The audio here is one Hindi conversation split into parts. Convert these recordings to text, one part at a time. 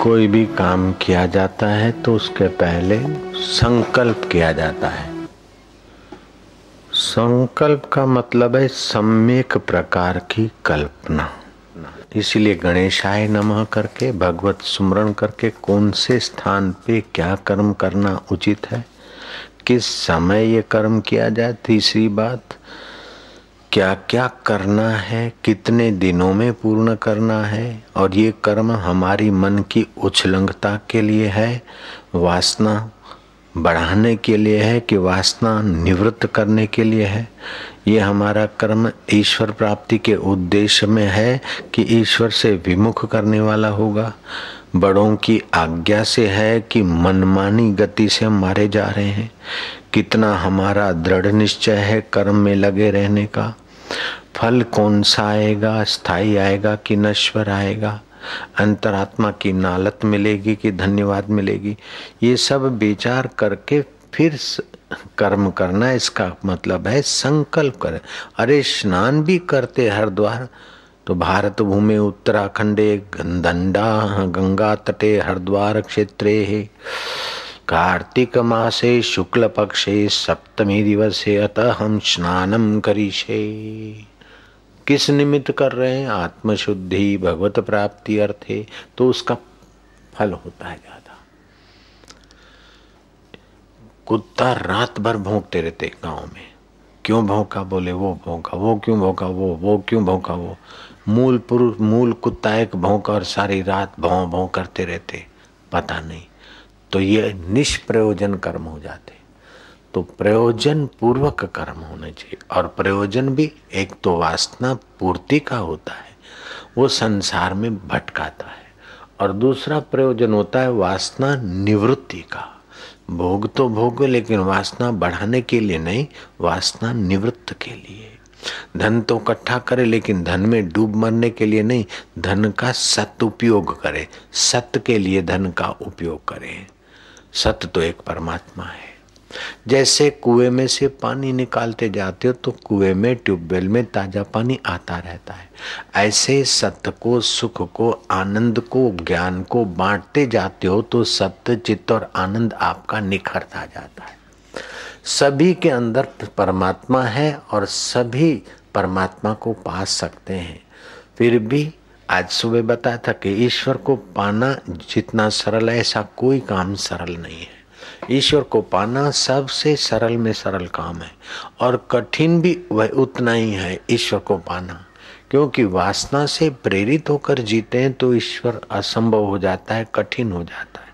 कोई भी काम किया जाता है तो उसके पहले संकल्प किया जाता है। संकल्प का मतलब है सम्यक प्रकार की कल्पना। इसीलिए गणेशाय नमः करके, भगवत सुमरण करके कौन से स्थान पे क्या कर्म करना उचित है, किस समय ये कर्म किया जाए, तीसरी बात क्या क्या करना है, कितने दिनों में पूर्ण करना है, और ये कर्म हमारी मन की उछलंगता के लिए है, वासना बढ़ाने के लिए है कि वासना निवृत्त करने के लिए है? ये हमारा कर्म ईश्वर प्राप्ति के उद्देश्य में है कि ईश्वर से विमुख करने वाला होगा। बड़ों की आज्ञा से है कि मनमानी गति से हम मारे जा रहे हैं। कितना हमारा दृढ़ निश्चय है कर्म में लगे रहने का। फल कौन सा आएगा स्थायी आएगा कि नश्वर आएगा? अंतरात्मा की नालत मिलेगी कि धन्यवाद मिलेगी? ये सब विचार करके फिर कर्म करना इसका मतलब है संकल्प करें। अरे, स्नान भी करते हरिद्वार तो भारत भूमि उत्तराखंडे दंडा गंगा तटे हरिद्वार क्षेत्रे कार्तिक मासे शुक्ल पक्षे सप्तमी दिवसे अतः हम स्नानम करीशे किस निमित्त कर रहे हैं? आत्मशुद्धि, भगवत प्राप्ति अर्थे तो उसका फल होता है ज़्यादा। कुत्ता रात भर भोंकते रहते गाँव में। क्यों भौंका? बोले, वो भौंका, वो क्यों भौंका? वो वो क्यों भौंका? वो। मूल पुरुष, मूल कुत्ता एक भौंका और सारी रात भौं भौं करते रहते पता नहीं। तो ये निष्प्रयोजन कर्म हो जाते। तो प्रयोजन पूर्वक कर्म होने चाहिए। और प्रयोजन भी एक तो वासना पूर्ति का होता है, वो संसार में भटकाता है। और दूसरा प्रयोजन होता है वासना निवृत्ति का। भोग तो भोग, लेकिन वासना बढ़ाने के लिए नहीं, वासना निवृत्त के लिए। धन तो इकट्ठा करे, लेकिन धन में डूब मरने के लिए नहीं, धन का सत उपयोग करे। सत्य के लिए धन का उपयोग करें। सत्य तो एक परमात्मा है। जैसे कुएँ में से पानी निकालते जाते हो तो कुएँ में, ट्यूबवेल में ताज़ा पानी आता रहता है। ऐसे सत्य को, सुख को, आनंद को, ज्ञान को बांटते जाते हो तो सत्य, चित्त और आनंद आपका निखरता जाता है। सभी के अंदर परमात्मा है और सभी परमात्मा को पा सकते हैं। फिर भी आज सुबह बताया था कि ईश्वर को पाना जितना सरल है, ऐसा कोई काम सरल नहीं है। ईश्वर को पाना सबसे सरल में सरल काम है, और कठिन भी वह उतना ही है ईश्वर को पाना। क्योंकि वासना से प्रेरित होकर जीते हैं तो ईश्वर असंभव हो जाता है, कठिन हो जाता है।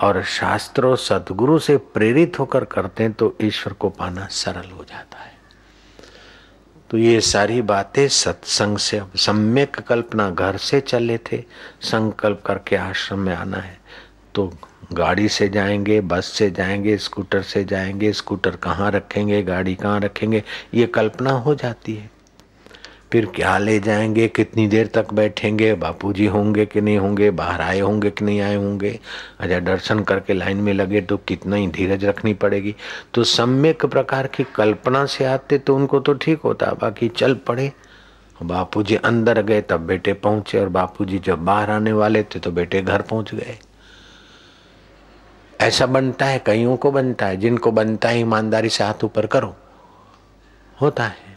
और शास्त्रों सदगुरु से प्रेरित होकर करते हैं तो ईश्वर को पाना सरल हो जाता है। तो ये सारी बातें सत्संग से, सम्यक कल्पना घर से चले थे। संकल्प करके आश्रम में आना है। तो गाड़ी से जाएँगे, बस से जाएँगे, स्कूटर से जाएँगे, स्कूटर कहाँ रखेंगे, गाड़ी कहाँ रखेंगे, ये कल्पना हो जाती है। फिर क्या ले जाएँगे? कितनी देर तक बैठेंगे? बापूजी होंगे कि नहीं होंगे? बाहर आए होंगे कि नहीं आए होंगे? अच्छा दर्शन करके लाइन में लगे तो कितना ही धीरज रखनी पड़ेगी। तो सम्यक प्रकार की कल्पना से आते तो उनको तो ठीक होता, बाकी चल पड़े। बापूजी अंदर गए तब बेटे पहुँचे और बापूजी जब बाहर आने वाले थे तो बेटे घर पहुँच गए। ऐसा बनता है, कईयों को बनता है, जिनको बनता है ईमानदारी से हाथ ऊपर करो। होता है।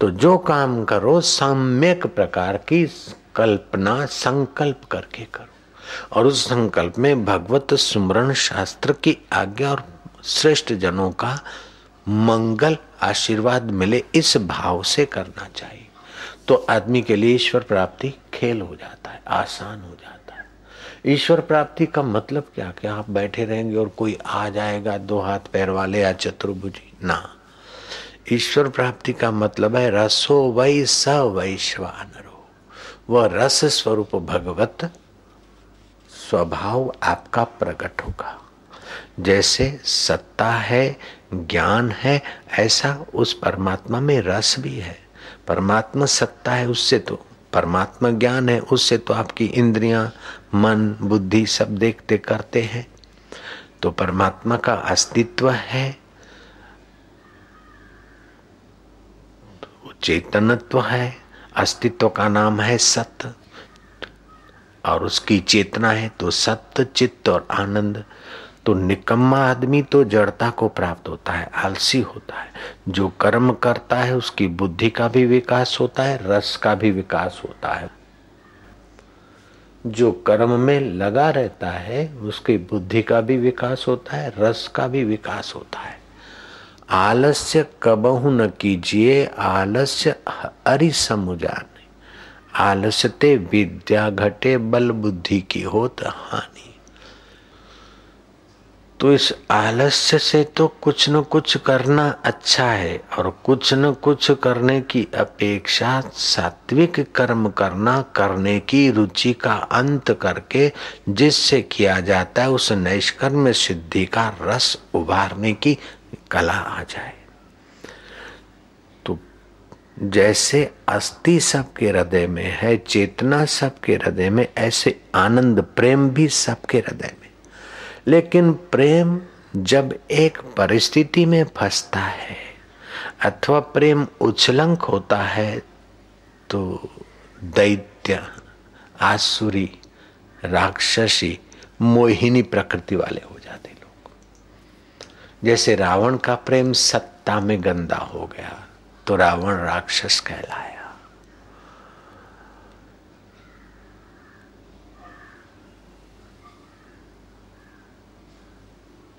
तो जो काम करो, साम्यक प्रकार की कल्पना, संकल्प करके करो। और उस संकल्प में भगवत सुमरण शास्त्र की आज्ञा और श्रेष्ठ जनों का मंगल आशीर्वाद मिले, इस भाव से करना चाहिए। तो आदमी के लिए ईश्वर प्राप्ति खेल हो जाता है, आसान हो जाता है। ईश्वर प्राप्ति का मतलब क्या? कि आप बैठे रहेंगे और कोई आ जाएगा, दो हाथ पैर वाले या चतुर्भुजी। ना। ईश्वर प्राप्ति का मतलब है रसो वै स वैश्वानरो। वह रस स्वरूप भगवत स्वभाव आपका प्रकट होगा। जैसे सत्ता है, ज्ञान है, ऐसा उस परमात्मा में रस भी है। परमात्मा सत्ता है, उससे तो परमात्मा ज्ञान है, उससे तो आपकी इंद्रियाँ, मन, बुद्धि सब देखते करते हैं। तो परमात्मा का अस्तित्व है चेतनत्व है, अस्तित्व का नाम है सत्य। और उसकी चेतना है तो सत्य, चित्त और आनंद। तो निकम्मा आदमी तो जड़ता को प्राप्त होता है, आलसी होता है। जो कर्म करता है, उसकी बुद्धि का भी विकास होता है, रस का भी विकास होता है। जो कर्म में लगा रहता है, उसकी बुद्धि का भी विकास होता है, रस का भी विकास होता है। आलस्य कबहु न कीजिए, आलस्य अरि समुजान। आलस्यते विद्या घटे, बल बुद्धि की होत हानि। तो इस आलस्य से तो कुछ न कुछ करना अच्छा है, और कुछ न कुछ करने की अपेक्षा सात्विक कर्म करना, करने की रुचि का अंत करके जिससे किया जाता है, उस नैष्कर्म सिद्धि का रस उभारने की कला आ जाए। तो जैसे अस्थि सबके हृदय में है, चेतना सबके हृदय में, ऐसे आनंद प्रेम भी सबके हृदय में। लेकिन प्रेम जब एक परिस्थिति में फंसता है अथवा प्रेम उछलंक होता है तो दैत्य, आसुरी, राक्षसी, मोहिनी प्रकृति वाले हो जाते जैसे रावण का प्रेम सत्ता में गंदा हो गया तो रावण राक्षस कहलाया।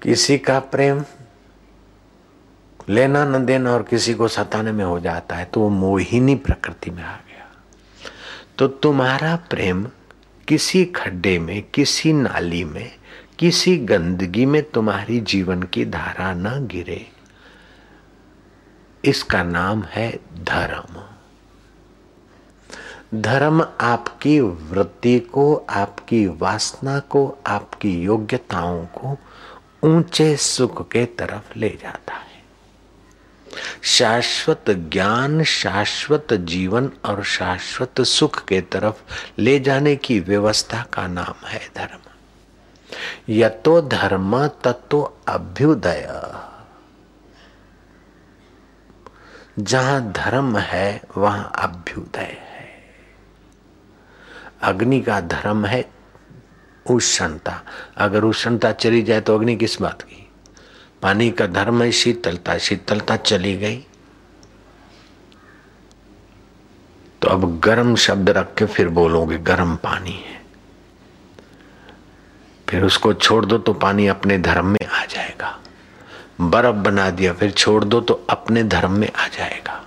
किसी का प्रेम लेना न देना और किसी को सताने में हो जाता है तो वो मोहिनी प्रकृति में आ गया। तो तुम्हारा प्रेम किसी खड्डे में, किसी नाली में किसी गंदगी में तुम्हारी जीवन की धारा न गिरे। इसका नाम है धर्म। धर्म आपकी वृत्ति को, आपकी वासना को, आपकी योग्यताओं को ऊँचे सुख के तरफ़ ले जाता है। शाश्वत ज्ञान, शाश्वत जीवन और शाश्वत सुख के तरफ़ ले जाने की व्यवस्था का नाम है धर्म। यतो धर्म तत्व अभ्युदय। जहाँ धर्म है, वहाँ अभ्युदय है। अग्नि का धर्म है, उष्णता। अगर उष्णता चली जाए तो अग्नि किस बात की? पानी का धर्म है, शीतलता। शीतलता चली गई। तो अब गर्म शब्द रख के फिर बोलोगे, गर्म पानी है। फिर उसको छोड़ दो तो पानी अपने धर्म में आ जाएगा। बर्फ़ बना दिया, फिर छोड़ दो तो अपने धर्म में आ जाएगा।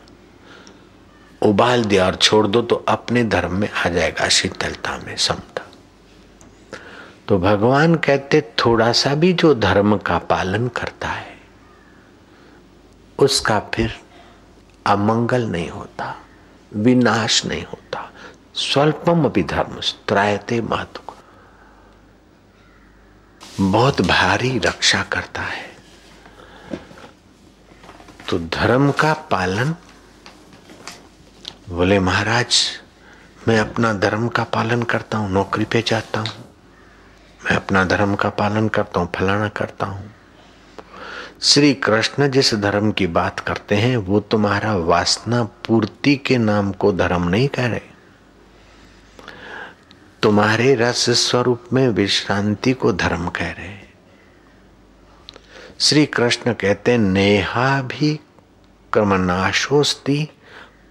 उबाल दिया और छोड़ दो तो अपने धर्म में आ जाएगा, शीतलता में समता। तो भगवान कहते, थोड़ा सा भी जो धर्म का पालन करता है, उसका फिर अमंगल नहीं होता, विनाश नहीं होता। स्वल्पम भी धर्म, त्रायते महत्व बहुत भारी रक्षा करता है। तो धर्म का पालन? बोले, महाराज, मैं अपना धर्म का पालन करता हूँ, नौकरी पे जाता हूँ। मैं अपना धर्म का पालन करता हूँ, फलाना करता हूँ। श्री कृष्ण जिस धर्म की बात करते हैं, वो तुम्हारा वासना पूर्ति के नाम को धर्म नहीं कह रहे। तुम्हारे रस स्वरूप में विश्रांति को धर्म कह रहे श्री कृष्ण कहते, नेहा भी क्रमनाशोस्ती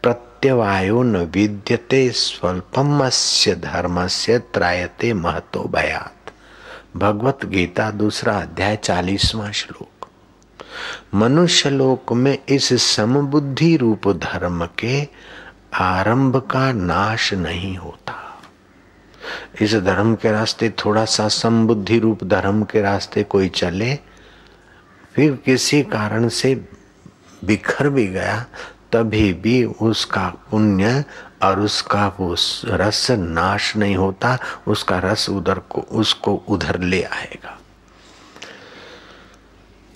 प्रत्यवायो न विद्यते, स्वल्पम से धर्म से त्रायते महतो भयात। भगवत गीता, दूसरा अध्याय, चालीसवां श्लोक। मनुष्य लोक में इस समबुद्धि रूप धर्म के आरंभ का नाश नहीं होता। इस धर्म के रास्ते थोड़ा सा समबुद्धि रूप धर्म के रास्ते कोई चले, फिर किसी कारण से बिखर भी गया, तभी भी उसका पुण्य और उसका वो रस नाश नहीं होता, उसका रस उधर को, उसको उधर ले आएगा।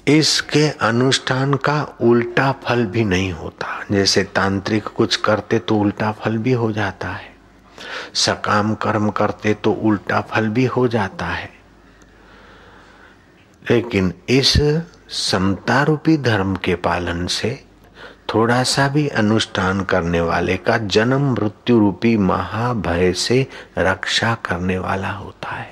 इसके अनुष्ठान का उल्टा फल भी नहीं होता। जैसे तांत्रिक कुछ करते तो उल्टा फल भी हो जाता है। सकाम कर्म करते तो उल्टा फल भी हो जाता है। लेकिन इस समता रूपी धर्म के पालन से थोड़ा सा भी अनुष्ठान करने वाले का जन्म मृत्यु रूपी महाभय से रक्षा करने वाला होता है।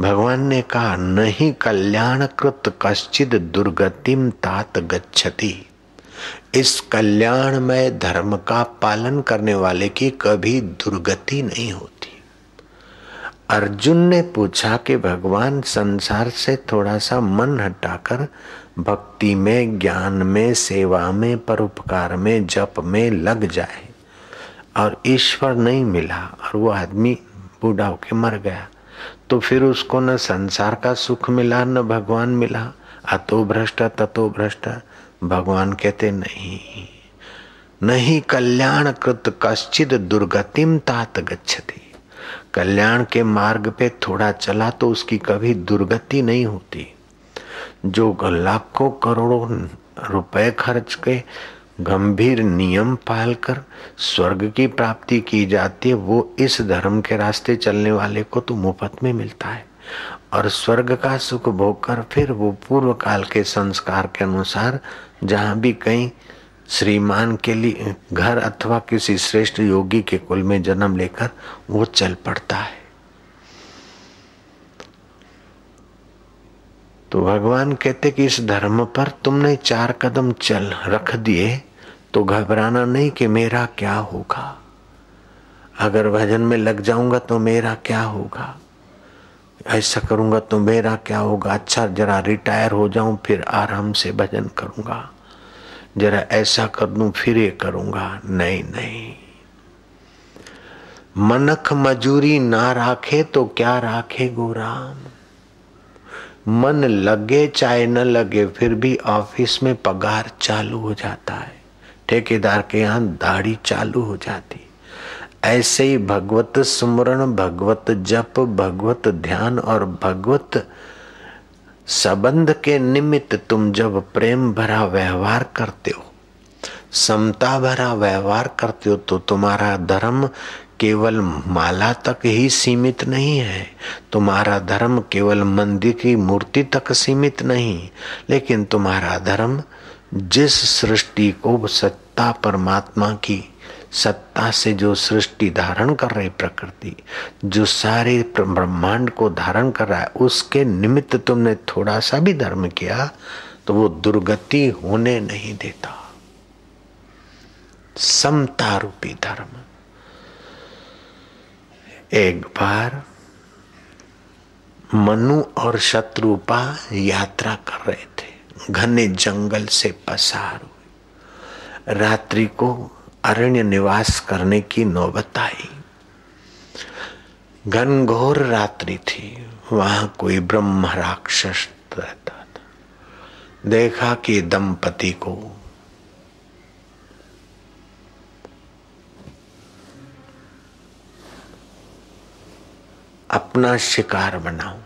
भगवान ने कहा, नहीं कल्याण कृत कश्चित दुर्गतिम तात गच्छति। इस कल्याणमय धर्म का पालन करने वाले की कभी दुर्गति नहीं होती। अर्जुन ने पूछा कि भगवान संसार से थोड़ा सा मन हटाकर भक्ति में, ज्ञान में, सेवा में परोपकार में, जप में लग जाए। और ईश्वर नहीं मिला और वो आदमी बूढ़ा होके मर गया। तो फिर उसको न संसार का सुख मिला, न भगवान मिला। अतो भ्रष्ट, ततो भ्रष्ट। भगवान कहते, नहीं नहीं कल्याण कृत कश्चित दुर्गतिम तात गच्छति। कल्याण के मार्ग पे थोड़ा चला तो उसकी कभी दुर्गति नहीं होती। जो लाखों करोड़ों रुपए खर्च के गंभीर नियम पालकर स्वर्ग की प्राप्ति की जाती है, वो इस धर्म के रास्ते चलने वाले को तो मुफ़्त में मिलता है। और स्वर्ग का सुख भोग कर फिर वो पूर्व काल के संस्कार के अनुसार जहाँ भी कहीं श्रीमान के लिए घर अथवा किसी श्रेष्ठ योगी के कुल में जन्म लेकर वो चल पड़ता है। तो भगवान कहते कि इस धर्म पर तुमने चार कदम चल रख दिए तो घबराना नहीं कि मेरा क्या होगा। अगर भजन में लग जाऊँगा तो मेरा क्या होगा। ऐसा करूँगा तो मेरा क्या होगा? अच्छा जरा रिटायर हो जाऊँ, फिर आराम से भजन करूँगा। जरा ऐसा कर दूँ, फिर ये करूँगा। नहीं नहीं। मनख मजूरी ना राखे तो क्या राखे गोराम मन लगे चाहे न लगे, फिर भी ऑफ़िस में पगार चालू हो जाता है। ठेकेदार के यहाँ दाढ़ी चालू हो जाती ऐसे ही भगवत सुमरण, भगवत जप, भगवत ध्यान और भगवत संबंध के निमित्त तुम जब प्रेम भरा व्यवहार करते हो, समता भरा व्यवहार करते हो तो तुम्हारा धर्म केवल माला तक ही सीमित नहीं है। तुम्हारा धर्म केवल मंदिर की मूर्ति तक सीमित नहीं, लेकिन तुम्हारा धर्म जिस सृष्टि को सत्ता परमात्मा की सत्ता से जो सृष्टि धारण कर रही प्रकृति, जो सारे ब्रह्मांड को धारण कर रहा है, उसके निमित्त तुमने थोड़ा सा भी धर्म किया तो वो दुर्गति होने नहीं देता। समता रूपी धर्म। एक बार मनु और शत्रुपा यात्रा कर रहे थे, घने जंगल से पसार हुए। रात्रि को अरण्य निवास करने की नौबत आई। घनघोर रात्रि थी, वहाँ कोई ब्रह्म राक्षस रहता था। देखा कि दंपति को अपना शिकार बनाओ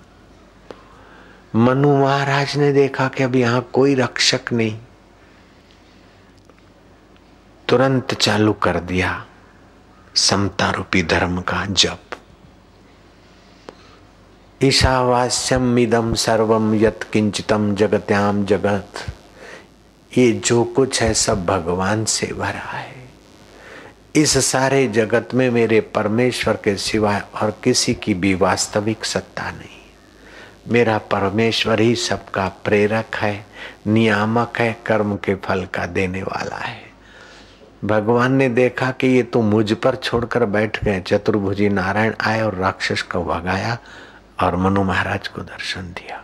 मनु महाराज ने देखा कि अब यहाँ कोई रक्षक नहीं। तुरंत चालू कर दिया समता रूपी धर्म का जप। ईशावास्यम इदम सर्वम यत किंचितम जगत्याम जगत। ये जो कुछ है सब भगवान से भरा है। इस सारे जगत में मेरे परमेश्वर के सिवाय और किसी की भी वास्तविक सत्ता नहीं। मेरा परमेश्वर ही सबका प्रेरक है, नियामक है, कर्म के फल का देने वाला है। भगवान ने देखा कि ये तो मुझ पर छोड़कर बैठ गए। चतुर्भुजी नारायण आए और राक्षस को भगाया और मनु महाराज को दर्शन दिया।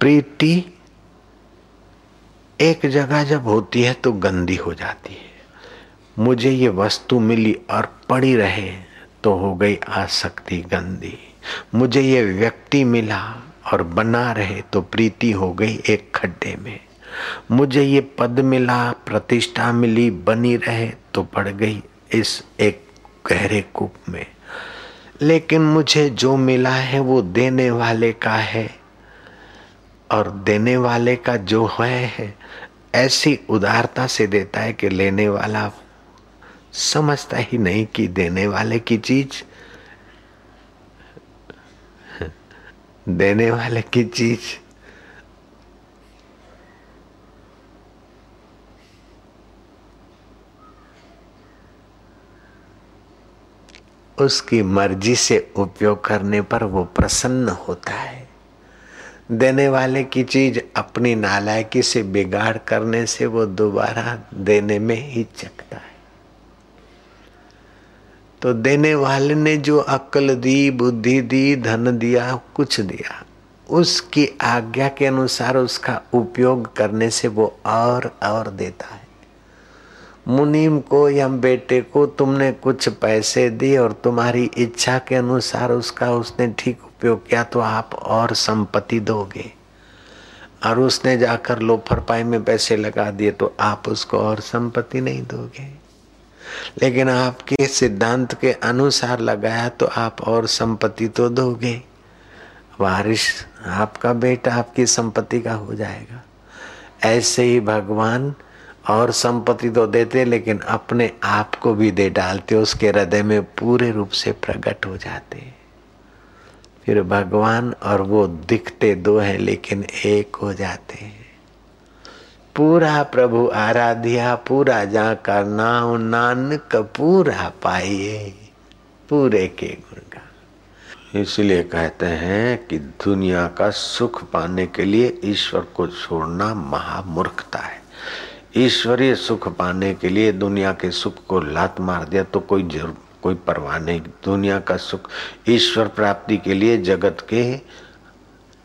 प्रीति, एक जगह जब होती है तो गंदी हो जाती है। मुझे ये वस्तु मिली और पड़ी रहे तो हो गई आसक्ति गंदी। मुझे ये व्यक्ति मिला और बना रहे तो प्रीति हो गई एक खड्डे में। मुझे ये पद मिला प्रतिष्ठा मिली बनी रहे तो पड़ गई इस एक गहरे कूप में। लेकिन मुझे जो मिला है वो देने वाले का है। और देने वाले का जो है, है ऐसी उदारता से देता है कि लेने वाला समझता ही नहीं कि देने वाले की चीज़ देने वाले की चीज़। उसकी मर्ज़ी से उपयोग करने पर वो प्रसन्न होता है। देने वाले की चीज़ अपनी नालायकी से बिगाड़ करने से वो दोबारा देने में ही चकता है। तो देने वाले ने जो अक्ल दी, बुद्धि दी, धन दिया, कुछ दिया, उसकी आज्ञा के अनुसार उसका उपयोग करने से वो और और देता है। मुनीम को या बेटे को तुमने कुछ पैसे दिए और तुम्हारी इच्छा के अनुसार उसका उसने ठीक उपयोग किया तो आप और संपत्ति दोगे। और उसने जाकर लोफर पाई में पैसे लगा दिए तो आप उसको और संपत्ति नहीं दोगे। लेकिन आपके सिद्धांत के अनुसार लगाया तो आप और संपत्ति तो दोगे। वारिश आपका बेटा आपकी संपत्ति का हो जाएगा। ऐसे ही भगवान और संपत्ति तो देते लेकिन अपने आप को भी दे डालते उसके हृदय में पूरे रूप से प्रकट हो जाते फिर भगवान और वो दिखते दो हैं, लेकिन एक हो जाते हैं। पूरा प्रभु आराध्या, पूरा जा कर नाम नानक पूरा पाइए, पूरे के गुण का। इसलिए कहते हैं कि दुनिया का सुख पाने के लिए ईश्वर को छोड़ना महामूर्खता है। ईश्वरीय सुख पाने के लिए दुनिया के सुख को लात मार दिया तो कोई ज़रूर, कोई परवाह नहीं। दुनिया का सुख ईश्वर प्राप्ति के लिए जगत के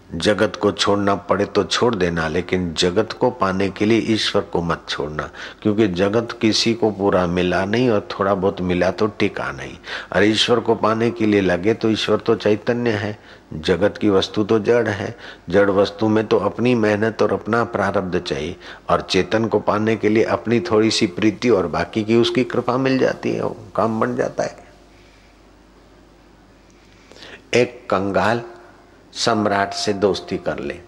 जगत को छोड़ना पड़े तो छोड़ देना, लेकिन जगत को पाने के लिए ईश्वर को मत छोड़ना, क्योंकि जगत किसी को पूरा मिला नहीं और थोड़ा बहुत मिला तो टिका नहीं। और ईश्वर को पाने के लिए लगे तो ईश्वर तो चैतन्य है। जगत की वस्तु तो जड़ है। जड़ वस्तु में तो अपनी मेहनत और अपना प्रारब्ध चाहिए, और चेतन को पाने के लिए अपनी थोड़ी सी प्रीति और बाकी की उसकी कृपा मिल जाती है काम बन जाता है। एक कंगाल सम्राट से दोस्ती कर ले।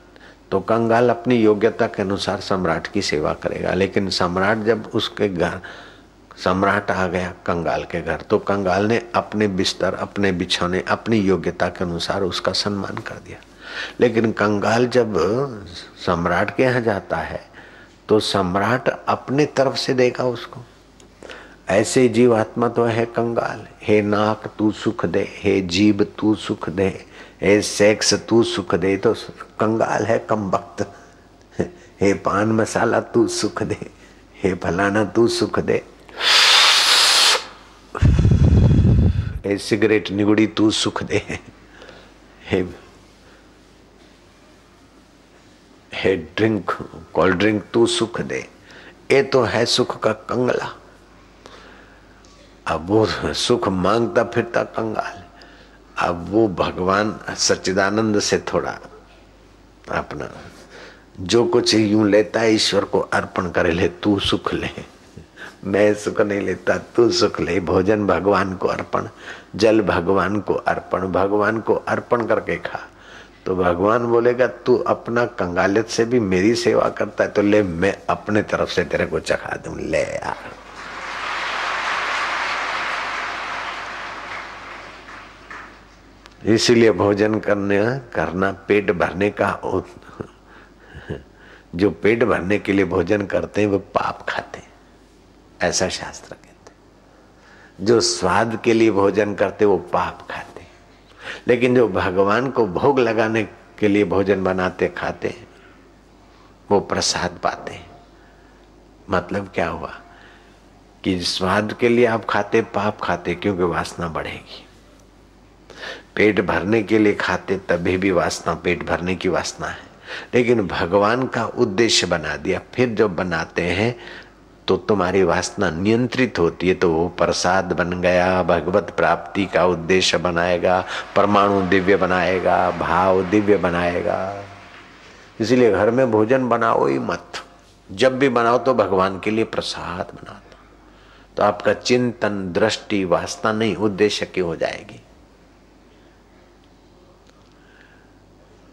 तो कंगाल अपनी योग्यता के अनुसार सम्राट की सेवा करेगा। लेकिन सम्राट जब उसके घर, सम्राट आ गया कंगाल के घर तो कंगाल ने अपने बिस्तर, अपने बिछौने, अपनी योग्यता के अनुसार उसका सम्मान कर दिया। लेकिन कंगाल जब सम्राट के यहाँ जाता है तो सम्राट अपने तरफ़ से देगा उसको। ऐसे जीवात्मा तो है कंगाल। हे नाक तू सुख दे, हे जीव तू सुख दे हे सेक्स तू सुख दे तो कंगाल है कम वक्त। हे पान मसाला तू सुख दे। हे फलाना तू सुख दे। हे सिगरेट निगुड़ी तू सुख दे। हे हे ड्रिंक, कोल्ड ड्रिंक तू सुख दे। ये तो है सुख का कंगला। अब वो सुख माँगता फिरता कंगाल। अब वो भगवान सच्चिदानंद से थोड़ा अपना, जो कुछ यूँ लेता है, ईश्वर को अर्पण करे ले, तू सुख ले। मैं सुख नहीं लेता, तू सुख ले। भोजन भगवान को अर्पण, जल भगवान को अर्पण, भगवान को अर्पण करके खा। तो भगवान बोलेगा, तू अपना कंगालियत से भी मेरी सेवा करता है तो ले, मैं अपने तरफ़ से तेरे को चखा दू। ले यार इसीलिए भोजन करने, करना पेट भरने का जो पेट भरने के लिए भोजन करते हैं, वो पाप खाते हैं। ऐसा शास्त्र कहते हैं। जो स्वाद के लिए भोजन करते वो पाप खाते हैं। लेकिन जो भगवान को भोग लगाने के लिए भोजन बनाते, खाते हैं, वो प्रसाद पाते हैं। मतलब क्या हुआ? कि स्वाद के लिए आप खाते, पाप खाते, क्योंकि वासना बढ़ेगी। पेट भरने के लिए खाते, तभी भी वासना, पेट भरने की वासना है। लेकिन भगवान का उद्देश्य बना दिया। फिर जब बनाते हैं तो तुम्हारी वासना नियंत्रित होती है तो वो प्रसाद बन गया, भगवत प्राप्ति का उद्देश्य बनाएगा, परमाणु दिव्य बनाएगा, भाव दिव्य बनाएगा। इसीलिए घर में भोजन बनाओ ही मत। जब भी बनाओ तो भगवान के लिए प्रसाद बनाओ तो आपका चिंतन, दृष्टि, वासना नहीं, उद्देश्य की हो जाएगी।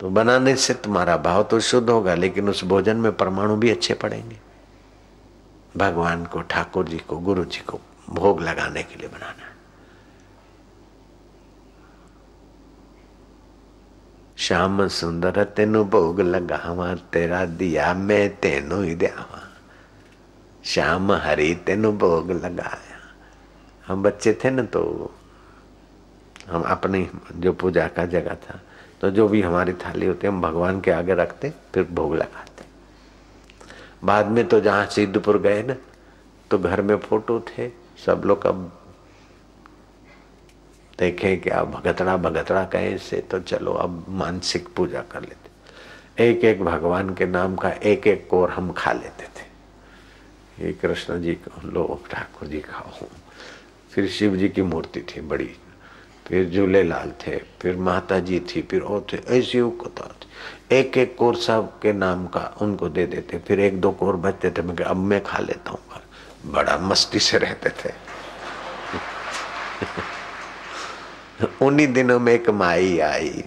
तो बनाने से तुम्हारा भाव तो शुद्ध होगा, लेकिन उस भोजन में परमाणु भी अच्छे पड़ेंगे। भगवान को, ठाकुर जी को, गुरु जी को भोग लगाने के लिए बनाना। श्याम सुंदर, तेन भोग लगावा, तेरा दिया मैं तेनु ही दियावा। श्याम हरि, तेन भोग लगाया। हम बच्चे थे ना तो हम अपनी जो पूजा का जगह था तो जो भी हमारी थाली होती है, हम भगवान के आगे रखते, फिर भोग लगाते। बाद में तो जहाँ सिद्धपुर गए ना तो घर में फ़ोटो थे, सब लोग अब देखे कि अब भगतड़ा भगतड़ा कहे से तो चलो अब मानसिक पूजा कर लेते। एक एक भगवान के नाम का एक एक कोर हम खा लेते थे। ये कृष्ण जी को लो ठाकुर जी खाओ फिर शिव जी की मूर्ति थी, बड़ी फिर झूलेलाल थे, फिर माता जी थी, फिर और थे, ऐसी कथा थी। एक एक कोर सब के नाम का उनको दे देते, फिर एक दो कोर बचते थे, मैं अब मैं खा लेता हूँ बड़ा मस्ती से रहते थे। उन्हीं दिनों में एक माई आई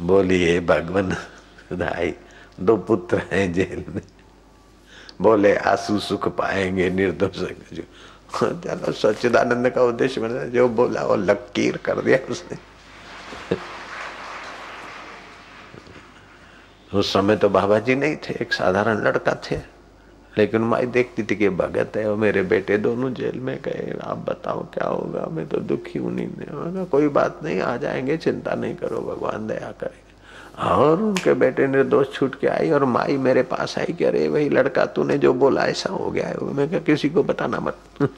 बोली हे भगवान दाई दो पुत्र हैं जेल में। बोले, आँसू सुख पाएँगे, निर्दोष चलो सच्चिदानंद का उद्देश्य बना जो बोला वो लकीर कर दिया उसने। उस समय तो बाबा जी नहीं थे, एक साधारण लड़का थे। लेकिन माई देखती थी कि भगत है और मेरे बेटे दोनों जेल में गए, आप बताओ क्या होगा, मैं तो दुखी हूँ नहीं कोई बात नहीं, आ जाएँगे, चिंता नहीं करो, भगवान दया करेंगे। और उनके बेटे ने दोस्त छूट के आई और माई मेरे पास आई कि अरे वही लड़का तूने जो बोला ऐसा हो गया है। मैं क्या किसी को बताना मत।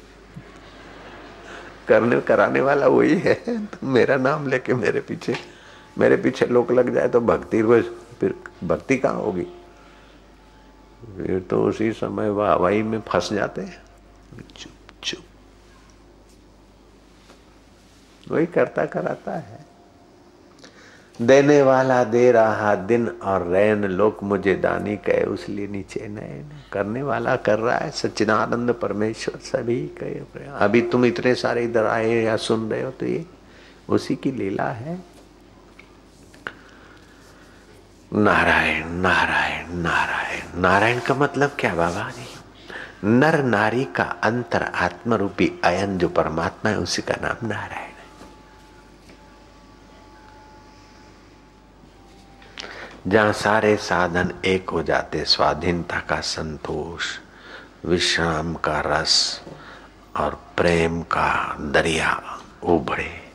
करने, कराने वाला वही है। तो मेरा नाम लेके मेरे पीछे मेरे पीछे लोग लग जाए तो भक्ति रोज फिर भक्ति कहाँ होगी? फिर तो उसी समय हवाई में फंस जाते हैं। चुप चुप। वही करता कराता है। देने वाला दे रहा दिन और रैन लोक मुझे दानी कहे उसलिए नीचे नयन करने वाला कर रहा है। सच्चिदानंद परमेश्वर सभी कहे अभी तुम इतने सारे इधर आए या सुन रहे हो तो ये उसी की लीला है। नारायण नारायण नारायण। नारायण का मतलब क्या, बाबा जी? नर नारी का अंतर आत्म रूपी अयन जो परमात्मा है, उसी का नाम नारायण। जहाँ सारे साधन एक हो जाते, स्वाधीनता का संतोष, विश्राम का रस और प्रेम का दरिया उभरे।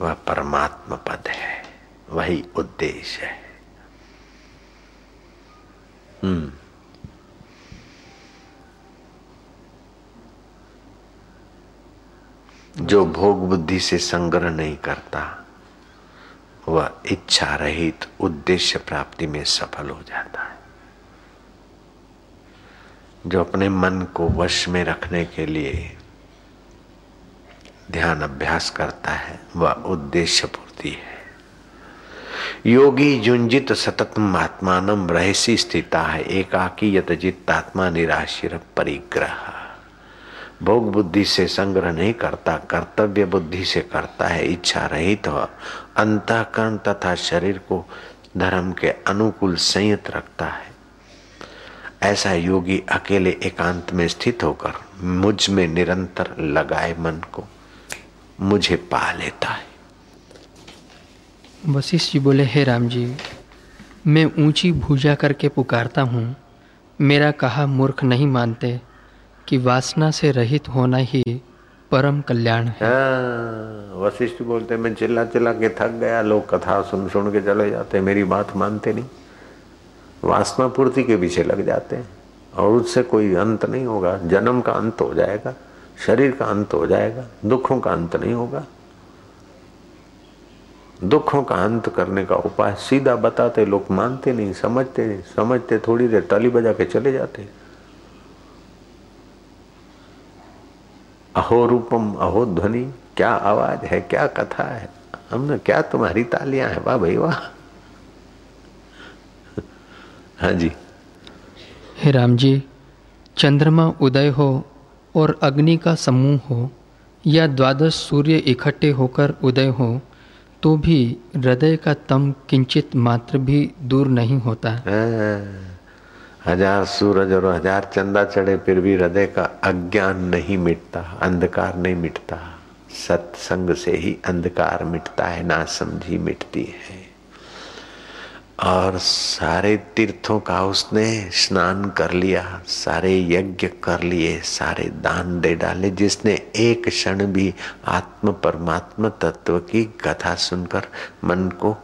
वह परमात्मा पद है, वही उद्देश्य है। हम्म। जो भोग बुद्धि से संग्रह नहीं करता वह इच्छा रहित उद्देश्य प्राप्ति में सफल हो जाता है। जो अपने मन को वश में रखने के लिए ध्यान अभ्यास करता है, वह उद्देश्य पूर्ति है। योगी जुंजित सतत आत्मान रहसी स्थिता है, एकाकी यत जितात्मा निराशिर परिग्रह। भोग बुद्धि से संग्रह नहीं करता, कर्तव्य बुद्धि से करता है इच्छा रहित तो अंतकरण तथा शरीर को धर्म के अनुकूल संयत रखता है। ऐसा योगी अकेले एकांत में स्थित होकर मुझमें निरंतर लगाए मन को मुझे पा लेता है। वशिष्ठ जी बोले, हे राम जी, मैं ऊँची भूजा करके पुकारता हूँ। मेरा कहा मूर्ख नहीं मानते कि वासना से रहित होना ही परम कल्याण है। हाँ, वशिष्ठ बोलते मैं चिल्ला चिल्ला के थक गया लोग कथा सुन सुन के चले जाते मेरी बात मानते नहीं। वासना पूर्ति के पीछे लग जाते हैं और उससे कोई अंत नहीं होगा। जन्म का अंत हो जाएगा शरीर का अंत हो जाएगा दुखों का अंत नहीं होगा। दुखों का अंत करने का उपाय सीधा बताते लोग मानते नहीं समझते नहीं समझते थोड़ी देर ताली बजा के चले जाते हैं। अहो रूपम अहो ध्वनि क्या आवाज़ है क्या कथा है? हमने क्या तुम्हारी तालियाँ है? वाह भाई वाह। हाँ जी। हे राम जी चंद्रमा उदय हो और अग्नि का समूह हो या द्वादश सूर्य इकट्ठे होकर उदय हो तो भी हृदय का तम किंचित मात्र भी दूर नहीं होता। हाँ। हज़ार सूरज और हज़ार चंदा चढ़े, फिर भी हृदय का अज्ञान नहीं मिटता, अंधकार नहीं मिटता। सत्संग से ही अंधकार मिटता है ना समझी मिटती है। और सारे तीर्थों का उसने स्नान कर लिया, सारे यज्ञ कर लिए, सारे दान दे डाले, जिसने एक क्षण भी आत्म परमात्मा तत्व की कथा सुनकर मन को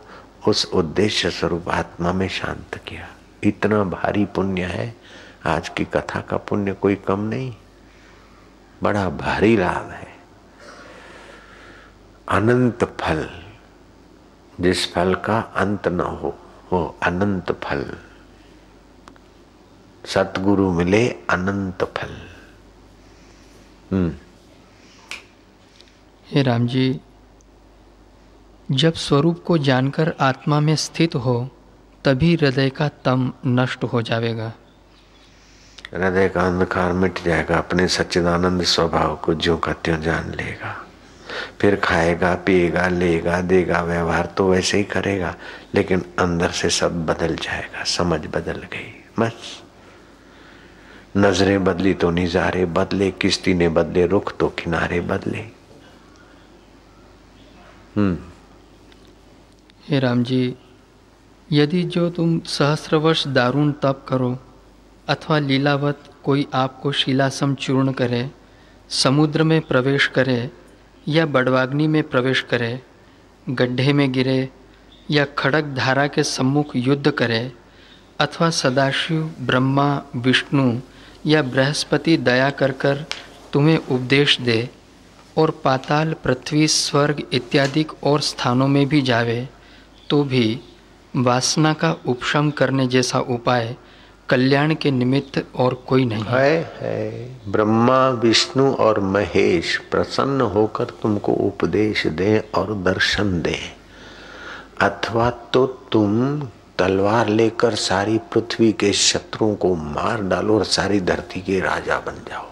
उस उद्देश्य स्वरूप आत्मा में शांत किया। इतना भारी पुण्य है, आज की कथा का पुण्य कोई कम नहीं। बड़ा भारी लाभ है। अनंत फल, जिस फल का अंत न हो, वो अनंत फल। सतगुरु मिले अनंत फल। हम्म। हे राम जी, जब स्वरूप को जानकर आत्मा में स्थित हो तभी हृदय का तम नष्ट हो जाएगा। हृदय का अंधकार मिट जाएगा अपने सच्चिदानंद स्वभाव को जो का त्यों जान लेगा। फिर खाएगा पिएगा लेगा देगा व्यवहार तो वैसे ही करेगा लेकिन अंदर से सब बदल जाएगा समझ बदल गई बस। नज़रें बदली तो निजारे बदले किश्ती ने बदले रुख तो किनारे बदले। हम्म। हे राम जी यदि जो तुम सहस्र वर्ष दारुण तप करो, अथवा लीलावत कोई आपको शिलासम चूर्ण करे, समुद्र में प्रवेश करे, या बड़वाग्नि में प्रवेश करे, गड्ढे में गिरे, या खड़क धारा के सम्मुख युद्ध करे, अथवा सदाशिव, ब्रह्मा, विष्णु, या बृहस्पति दया कर कर तुम्हें उपदेश दे, और पाताल, पृथ्वी, स्वर्ग इत्यादि और स्थानों में भी जावे तो भी वासना का उपशम करने जैसा उपाय कल्याण के निमित्त और कोई नहीं। है है ब्रह्मा, विष्णु और महेश प्रसन्न होकर तुमको उपदेश दे और दर्शन दे। अथवा तो तुम तलवार लेकर सारी पृथ्वी के शत्रुओं को मार डालो और सारी धरती के राजा बन जाओ।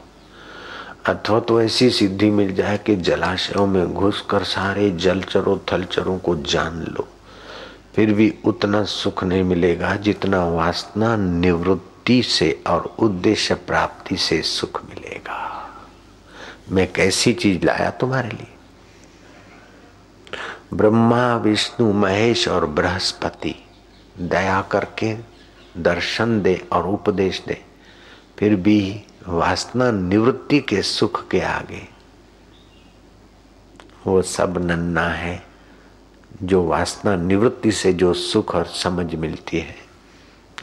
अथवा तो ऐसी सिद्धि मिल जाए कि जलाशयों में घुसकर सारे जलचरों थलचरों को जान लो। फिर भी उतना सुख नहीं मिलेगा जितना वासना निवृत्ति से और उद्देश्य प्राप्ति से सुख मिलेगा। मैं कैसी चीज़ लाया तुम्हारे लिए? ब्रह्मा, विष्णु, महेश और बृहस्पति, दया करके दर्शन दे और उपदेश दे, फिर भी वासना निवृत्ति के सुख के आगे। वो सब नन्ना है। जो वासना निवृत्ति से जो सुख और समझ मिलती है,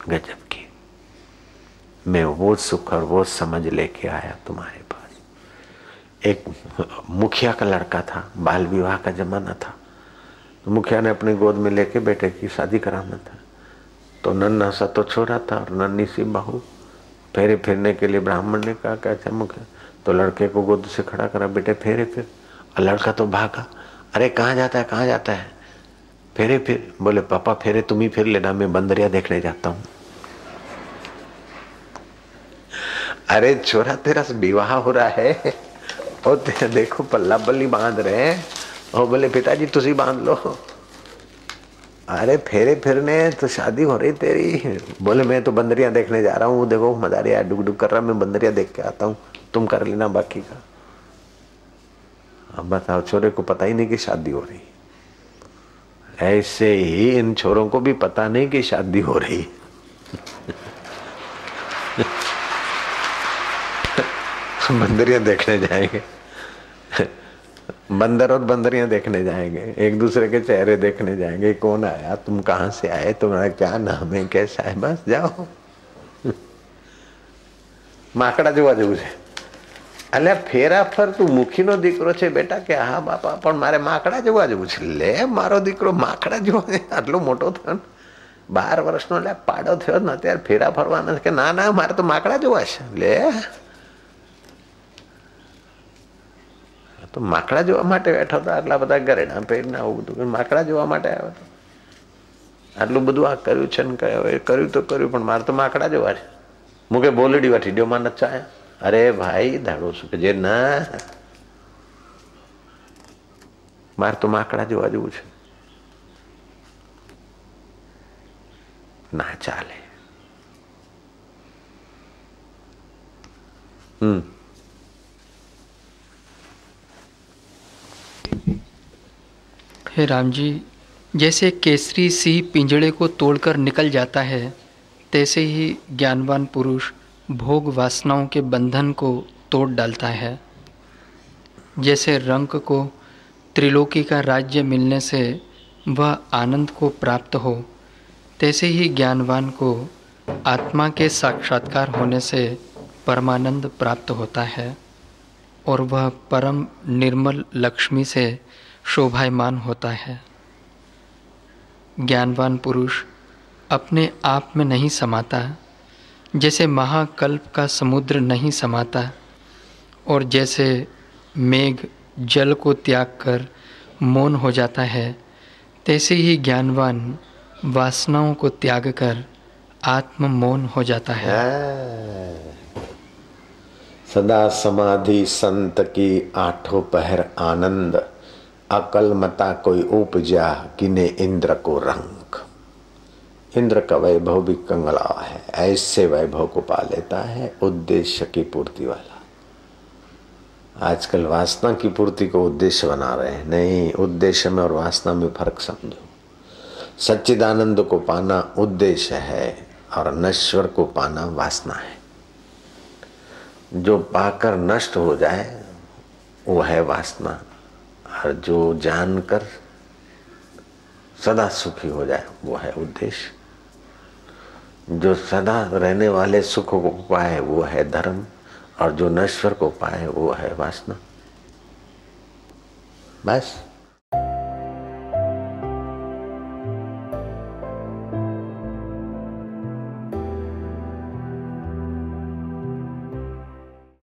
गजब की। मैं वो सुख और वो समझ लेके आया तुम्हारे पास। एक मुखिया का लड़का था, बाल विवाह का जमाना था। तो मुखिया ने अपने गोद में लेके बेटे की शादी कराना था। तो नन्ना सा तो छोरा था और नन्नी सी बहू। फेरे फिरने के लिए ब्राह्मण ने कहा कैसे मुखिया? तो लड़के को गोद से खड़ा करा, बेटे, फेरे फिर। और लड़का तो भागा, अरे, कहाँ जाता है, कहाँ जाता है? फेरे फिर, बोले, पापा, फेरे तुम ही फिर लेना, मैं बंदरिया देखने जाता हूँ। अरे, छोरा, तेरा विवाह हो रहा है। और तेरा देखो, पल्ला बल्ली बाँध रहे हैं। और बोले, पिताजी तुझी बाँध लो। अरे, फेरे फिरने तो शादी हो रही तेरी। बोले, मैं तो बंदरिया देखने जा रहा हूँ, देखो मदारिया डुग डुग कर रहा मैं बंदरिया देख के आता हूँ, तुम कर लेना बाकी का। अब बताओ, छोरे को पता ही नहीं कि शादी हो रही। ऐसे ही इन छोरों को भी पता नहीं कि शादी हो रही बंदरिया देखने जाएंगे बंदर और बंदरियां देखने जाएंगे एक दूसरे के चेहरे देखने जाएंगे कौन आया तुम कहां से आए तुम्हारा क्या नाम है कैसा है बस जाओ माकड़ा જોવા જેવું છે એટલે ફેરા તું મુખીનો દીકરો છે બેટા કે, હા, બાપા, પણ મારે માકડા જોવા જેવું છે લે, મારો દીકરો માકડા જોવા આટલો મોટો થયો બાર વર્ષનો, એટલે પાડો થયો ને, અત્યારે ફેરા ફરવાના કે, ના ના, મારે તો માકડા જોવા છે. લે. તો માકડા જોવા માટે બેઠો હતો, આટલા બધા ઘરેણા પહેરીને આવું બધું માકડા જોવા માટે આવ્યો હતો. આટલું બધું આ કર્યું છે ને, કર્યું તો કર્યું, પણ મારે તો માકડા જોવા છે. મુકે બોલડી વાઠી ડ્યો માં નચાયા અરે ભાઈ દાડો શું કે જે ના મારે તો માકડા જોવા જેવું છે ના ચાલે હમ हे राम जी जैसे केसरी सी पिंजड़े को तोड़कर निकल जाता है तैसे ही ज्ञानवान पुरुष भोग वासनाओं के बंधन को तोड़ डालता है। जैसे रंक को त्रिलोकी का राज्य मिलने से वह आनंद को प्राप्त हो, तैसे ही ज्ञानवान को आत्मा के साक्षात्कार होने से परमानंद प्राप्त होता है और वह परम निर्मल लक्ष्मी से शोभायमान होता है। ज्ञानवान पुरुष अपने आप में नहीं समाता जैसे महाकल्प का समुद्र नहीं समाता और जैसे मेघ जल को त्याग कर मौन हो जाता है, तैसे ही ज्ञानवान वासनाओं को त्याग कर आत्म मौन हो जाता है। सदा समाधि संत की आठों पहर आनंद, अकलमता कोई उपजा किने इंद्र को रंग। इंद्र का वैभव भी कंगला है। ऐसे वैभव को पा लेता है उद्देश्य की पूर्ति वाला। आजकल वासना की पूर्ति को उद्देश्य बना रहे हैं। नहीं, उद्देश्य में और वासना में फ़र्क समझो। सच्चिदानंद को पाना उद्देश्य है और नश्वर को पाना वासना है। जो पाकर नष्ट हो जाए, वो है वासना। और जो जानकर सदा सुखी हो जाए, वो है उद्देश्य। जो सदा रहने वाले सुख को पाए, वो है धर्म, और जो नश्वर को पाए, वो है वासना। बस।